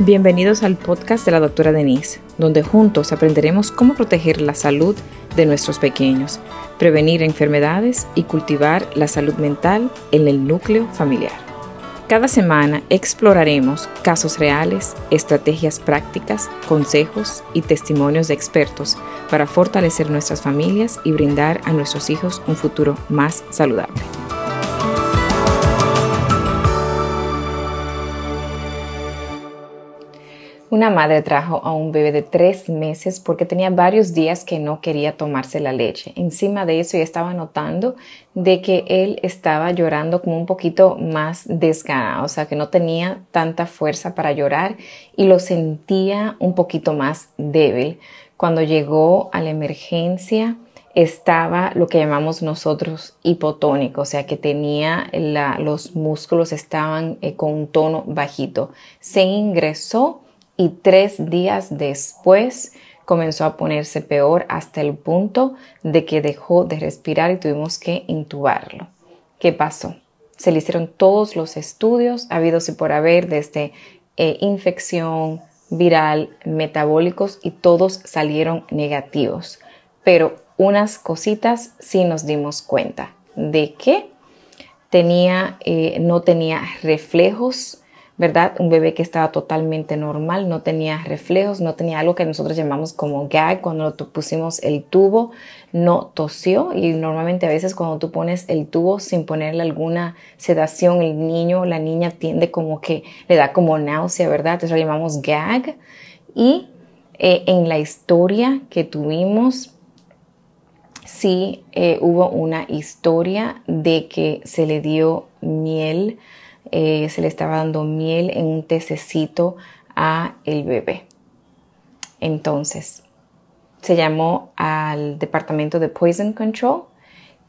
Bienvenidos al podcast de la doctora Denise, donde juntos aprenderemos cómo proteger la salud de nuestros pequeños, prevenir enfermedades y cultivar la salud mental en el núcleo familiar. Cada semana exploraremos casos reales, estrategias prácticas, consejos y testimonios de expertos para fortalecer nuestras familias y brindar a nuestros hijos un futuro más saludable. Una madre trajo a un bebé de tres meses porque tenía varios días que no quería tomarse la leche. Encima de eso ya estaba notando de que él estaba llorando como un poquito más desganado, o sea que no tenía tanta fuerza para llorar y lo sentía un poquito más débil. Cuando llegó a la emergencia, estaba lo que llamamos nosotros hipotónico, o sea que tenía los músculos estaban eh, con un tono bajito. Se ingresó y tres días después comenzó a ponerse peor hasta el punto de que dejó de respirar y tuvimos que intubarlo. ¿Qué pasó? Se le hicieron todos los estudios habidos y por haber desde eh, infección viral, metabólicos y todos salieron negativos. Pero unas cositas sí nos dimos cuenta de que tenía, eh, no tenía reflejos ¿verdad? Un bebé que estaba totalmente normal, no tenía reflejos, no tenía algo que nosotros llamamos como gag, cuando pusimos el tubo, no tosió y normalmente a veces cuando tú pones el tubo sin ponerle alguna sedación, el niño o la niña tiende como que le da como náusea, ¿verdad? Entonces lo llamamos gag. Y eh, en la historia que tuvimos, sí eh, hubo una historia de que se le dio miel eh, se le estaba dando miel en un tececito a el bebé. Entonces, se llamó al departamento de Poison Control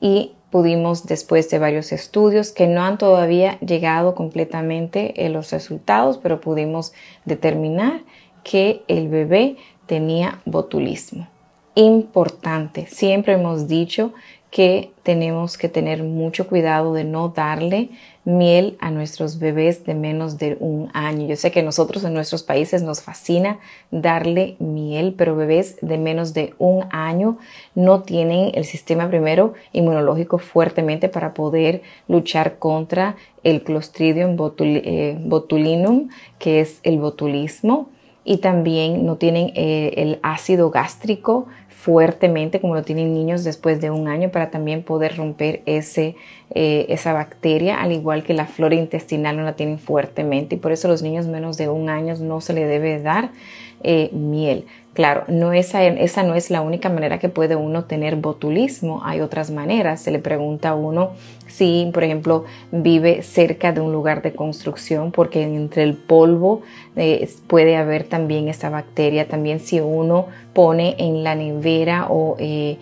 y pudimos, después de varios estudios que no han todavía llegado completamente en los resultados, pero pudimos determinar que el bebé tenía botulismo. Importante, siempre hemos dicho que tenemos que tener mucho cuidado de no darle miel a nuestros bebés de menos de un año. Yo sé que nosotros en nuestros países nos fascina darle miel, pero bebés de menos de un año no tienen el sistema primero inmunológico fuertemente para poder luchar contra el Clostridium eh, botulinum, que es el botulismo y también no tienen eh, el ácido gástrico fuertemente como lo tienen niños después de un año para también poder romper ese, eh, esa bacteria, al igual que la flora intestinal no la tienen fuertemente y por eso los niños menos de un año no se le debe dar eh, miel. Claro, no esa, esa no es la única manera que puede uno tener botulismo, hay otras maneras. Se le pregunta a uno si, por ejemplo, vive cerca de un lugar de construcción, porque entre el polvo eh, puede haber también esa bacteria. También si uno pone en la nevera o eh,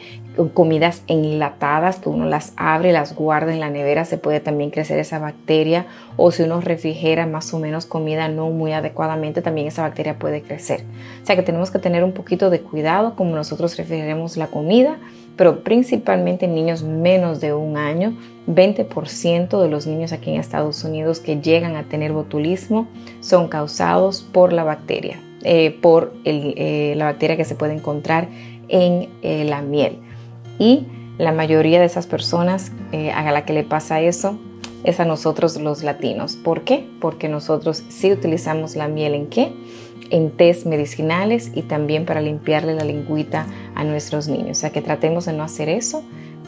comidas enlatadas que uno las abre, las guarda en la nevera, se puede también crecer esa bacteria o si uno refrigera más o menos comida no muy adecuadamente, también esa bacteria puede crecer. O sea que tenemos que tener un poquito de cuidado como nosotros refrigeremos la comida, pero principalmente en niños menos de un año, 20% de los niños aquí en Estados Unidos que llegan a tener botulismo son causados por la bacteria, eh, por eh, la bacteria que se puede encontrar en eh, la miel. Y la mayoría de esas personas eh, a la que le pasa eso es a nosotros los latinos. ¿Por qué? Porque nosotros sí utilizamos la miel en qué? En test medicinales y también para limpiarle la lingüita a nuestros niños. O sea que tratemos de no hacer eso,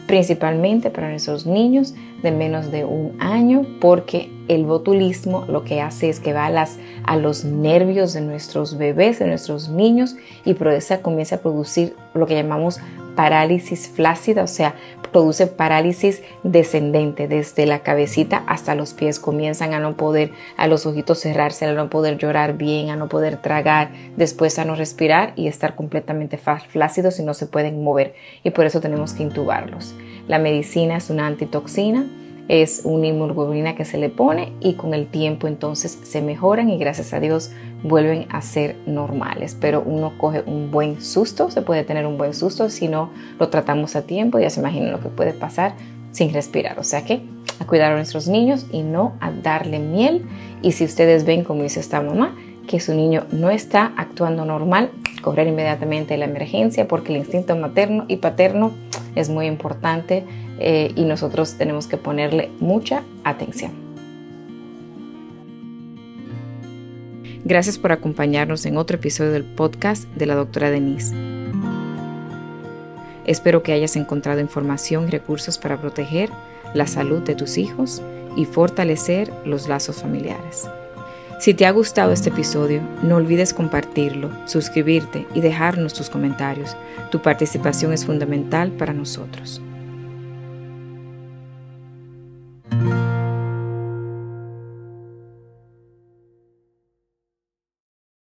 principalmente para nuestros niños de menos de un año, porque el botulismo lo que hace es que va a, las, a los nervios de nuestros bebés, de nuestros niños, y por comienza a producir lo que llamamos parálisis flácida, o sea, produce parálisis descendente desde la cabecita hasta los pies. Comienzan a no poder, a los ojitos cerrarse, a no poder llorar bien, a no poder tragar, después a no respirar y estar completamente flácidos y no se pueden mover. Y por eso tenemos que intubarlos. La medicina es una antitoxina es una inmunoglobulina que se le pone y con el tiempo entonces se mejoran y gracias a Dios vuelven a ser normales. Pero uno coge un buen susto, se puede tener un buen susto si no lo tratamos a tiempo, ya se imaginan lo que puede pasar sin respirar. O sea que a cuidar a nuestros niños y no a darle miel. Y si ustedes ven, como dice esta mamá, que su niño no está actuando normal, correr inmediatamente a la emergencia porque el instinto materno y paterno es muy importante eh, y nosotros tenemos que ponerle mucha atención. Gracias por acompañarnos en otro episodio del podcast de la doctora Denise. Espero que hayas encontrado información y recursos para proteger la salud de tus hijos y fortalecer los lazos familiares. Si te ha gustado este episodio, no olvides compartirlo, suscribirte y dejarnos tus comentarios. Tu participación es fundamental para nosotros.